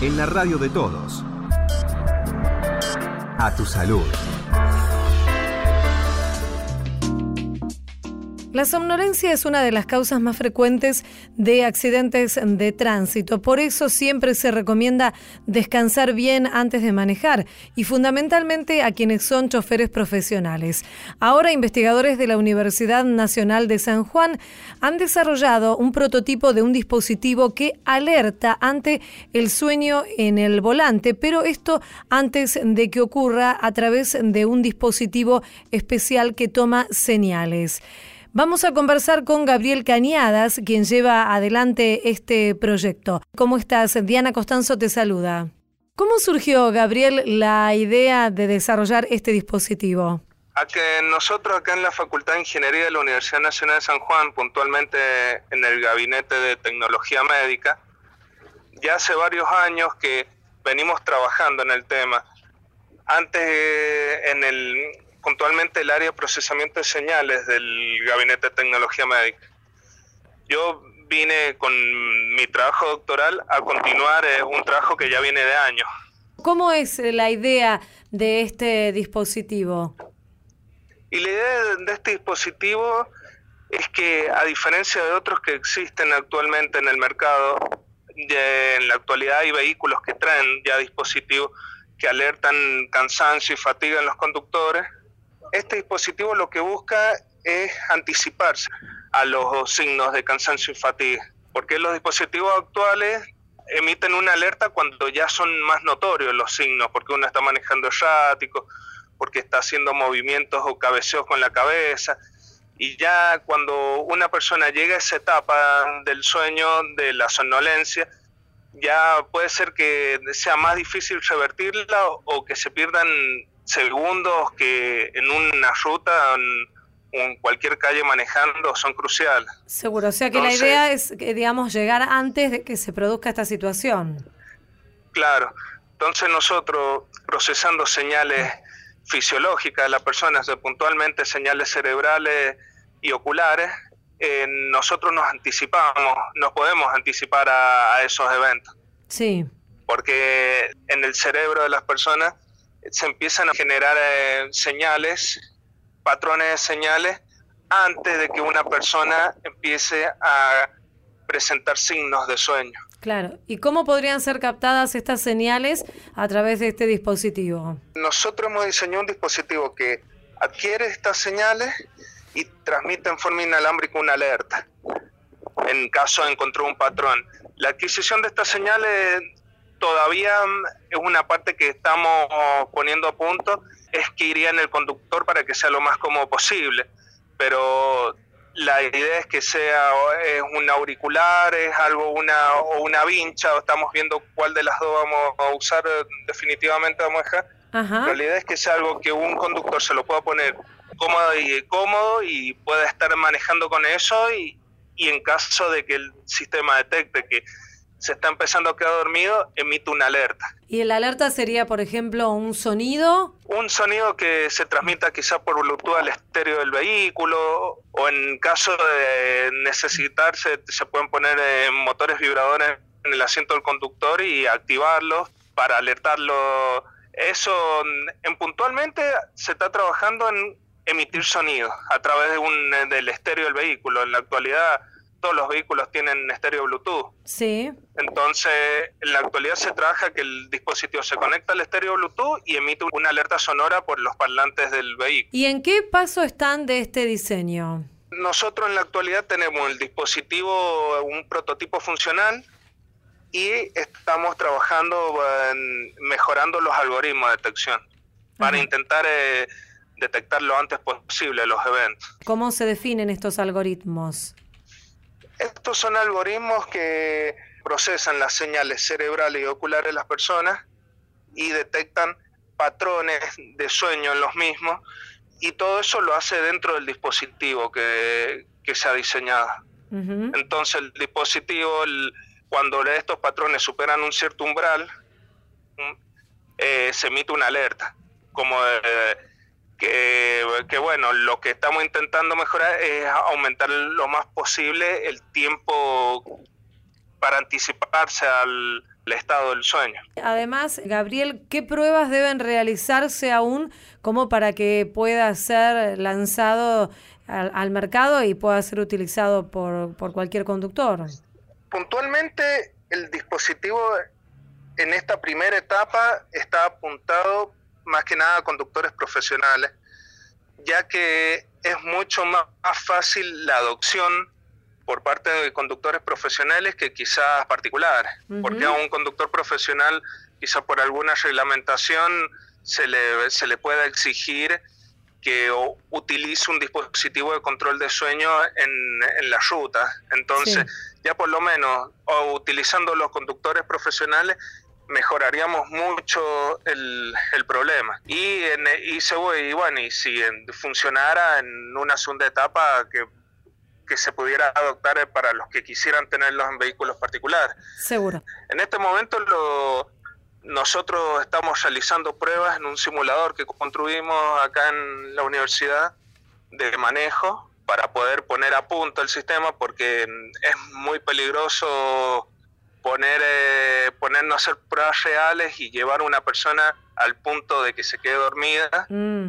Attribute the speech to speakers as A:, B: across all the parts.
A: en la radio de todos. A tu salud.
B: La somnolencia es una de las causas más frecuentes de accidentes de tránsito. Por eso siempre se recomienda descansar bien antes de manejar y fundamentalmente a quienes son choferes profesionales. Ahora investigadores de la Universidad Nacional de San Juan han desarrollado un prototipo de un dispositivo que alerta ante el sueño en el volante, pero esto antes de que ocurra a través de un dispositivo especial que toma señales. Vamos a conversar con Gabriel Cañadas, quien lleva adelante este proyecto. ¿Cómo estás? Diana Costanzo te saluda. ¿Cómo surgió, Gabriel, la idea de desarrollar este dispositivo?
C: A que nosotros acá en la Facultad de Ingeniería de la Universidad Nacional de San Juan, puntualmente en el Gabinete de Tecnología Médica, ya hace varios años que venimos trabajando en el tema. Antes, en el, puntualmente el área de procesamiento de señales del Gabinete de Tecnología Médica. Yo vine con mi trabajo doctoral a continuar eh, un trabajo que ya viene de años.
B: ¿Cómo es la idea de este dispositivo?
C: Y la idea de este dispositivo es que, a diferencia de otros que existen actualmente en el mercado, en la actualidad hay vehículos que traen ya dispositivos que alertan cansancio y fatiga en los conductores este dispositivo lo que busca es anticiparse a los signos de cansancio y fatiga, porque los dispositivos actuales emiten una alerta cuando ya son más notorios los signos, porque uno está manejando errático, porque está haciendo movimientos o cabeceos con la cabeza, y ya cuando una persona llega a esa etapa del sueño, de la somnolencia, ya puede ser que sea más difícil revertirla o que se pierdan segundos que en una ruta o en cualquier calle manejando son cruciales.
B: Seguro, o sea que la idea es, digamos, llegar antes de que se produzca esta situación.
C: Claro, entonces nosotros procesando señales fisiológicas de la persona, puntualmente señales cerebrales y oculares, eh, nosotros nos anticipamos, nos podemos anticipar a, a esos eventos.
B: Sí.
C: Porque en el cerebro de las personas se empiezan a generar eh, señales, patrones de señales, antes de que una persona empiece a presentar signos de sueño.
B: Claro. ¿Y cómo podrían ser captadas estas señales a través de este dispositivo?
C: Nosotros hemos diseñado un dispositivo que adquiere estas señales y transmite en forma inalámbrica una alerta en caso de encontrar un patrón. La adquisición de estas señales todavía mm, es una parte que estamos poniendo a punto, es que iría en el conductor para que sea lo más cómodo posible, pero la idea es que sea es un auricular, es algo una o una vincha, estamos viendo cuál de las dos vamos a usar definitivamente vamos a dejar. Pero la idea es que sea algo que un conductor se lo pueda poner cómodo y cómodo y pueda estar manejando con eso y, y en caso de que el sistema detecte que se está empezando a quedar dormido, emite una alerta.
B: ¿Y el alerta sería, por ejemplo, un sonido?
C: Un sonido que se transmita quizá por Bluetooth al estéreo del vehículo o en caso de necesitarse se pueden poner eh, motores vibradores en el asiento del conductor y activarlos para alertarlo. Eso en puntualmente se está trabajando en emitir sonido a través de un, del estéreo del vehículo. En la actualidad todos los vehículos tienen estéreo Bluetooth.
B: Sí.
C: Entonces, en la actualidad se trabaja que el dispositivo se conecta al estéreo Bluetooth y emite una alerta sonora por los parlantes del vehículo.
B: ¿Y en qué paso están de este diseño?
C: Nosotros en la actualidad tenemos el dispositivo, un prototipo funcional y estamos trabajando en mejorando los algoritmos de detección para intentar eh, detectar lo antes posible los eventos.
B: ¿Cómo se definen estos algoritmos?
C: Estos son algoritmos que procesan las señales cerebrales y oculares de las personas y detectan patrones de sueño en los mismos y todo eso lo hace dentro del dispositivo que, se ha diseñado. Entonces el dispositivo, cuando estos patrones superan un cierto umbral, eh, se emite una alerta, como que, bueno, lo que estamos intentando mejorar es aumentar lo más posible el tiempo para anticiparse al, estado del sueño.
B: Además, Gabriel, ¿qué pruebas deben realizarse aún como para que pueda ser lanzado al, mercado y pueda ser utilizado por, por cualquier conductor?
C: Puntualmente, el dispositivo en esta primera etapa está apuntado más que nada conductores profesionales, ya que es mucho más fácil la adopción por parte de conductores profesionales que quizás particulares, porque a un conductor profesional quizás por alguna reglamentación se le, se le pueda exigir que utilice un dispositivo de control de sueño en, en la ruta. Entonces, ya por lo menos, o utilizando los conductores profesionales, mejoraríamos mucho el, el problema. Y, en, y, se, y bueno, y si funcionara en una segunda etapa que, que se pudiera adoptar para los que quisieran tenerlos en vehículos particulares.
B: Seguro.
C: En este momento lo, nosotros estamos realizando pruebas en un simulador que construimos acá en la universidad de manejo para poder poner a punto el sistema porque es muy peligroso poner, eh, ponernos a hacer pruebas reales y llevar a una persona al punto de que se quede dormida mm,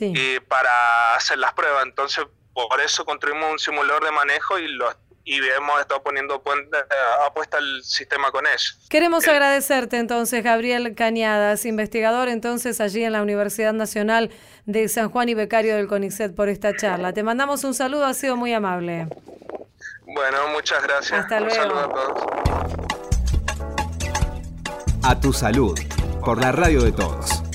C: y para hacer las pruebas. Entonces, por eso construimos un simulador de manejo y lo y hemos estado poniendo eh, apuesta el sistema con eso.
B: Queremos agradecerte entonces, Gabriel Cañadas, investigador entonces allí en la Universidad Nacional de San Juan y becario del CONICET por esta charla. Te mandamos un saludo, ha sido muy amable.
C: Bueno, muchas gracias.
B: Hasta luego.
C: Un saludo a todos.
A: A tu salud, por la radio de todos.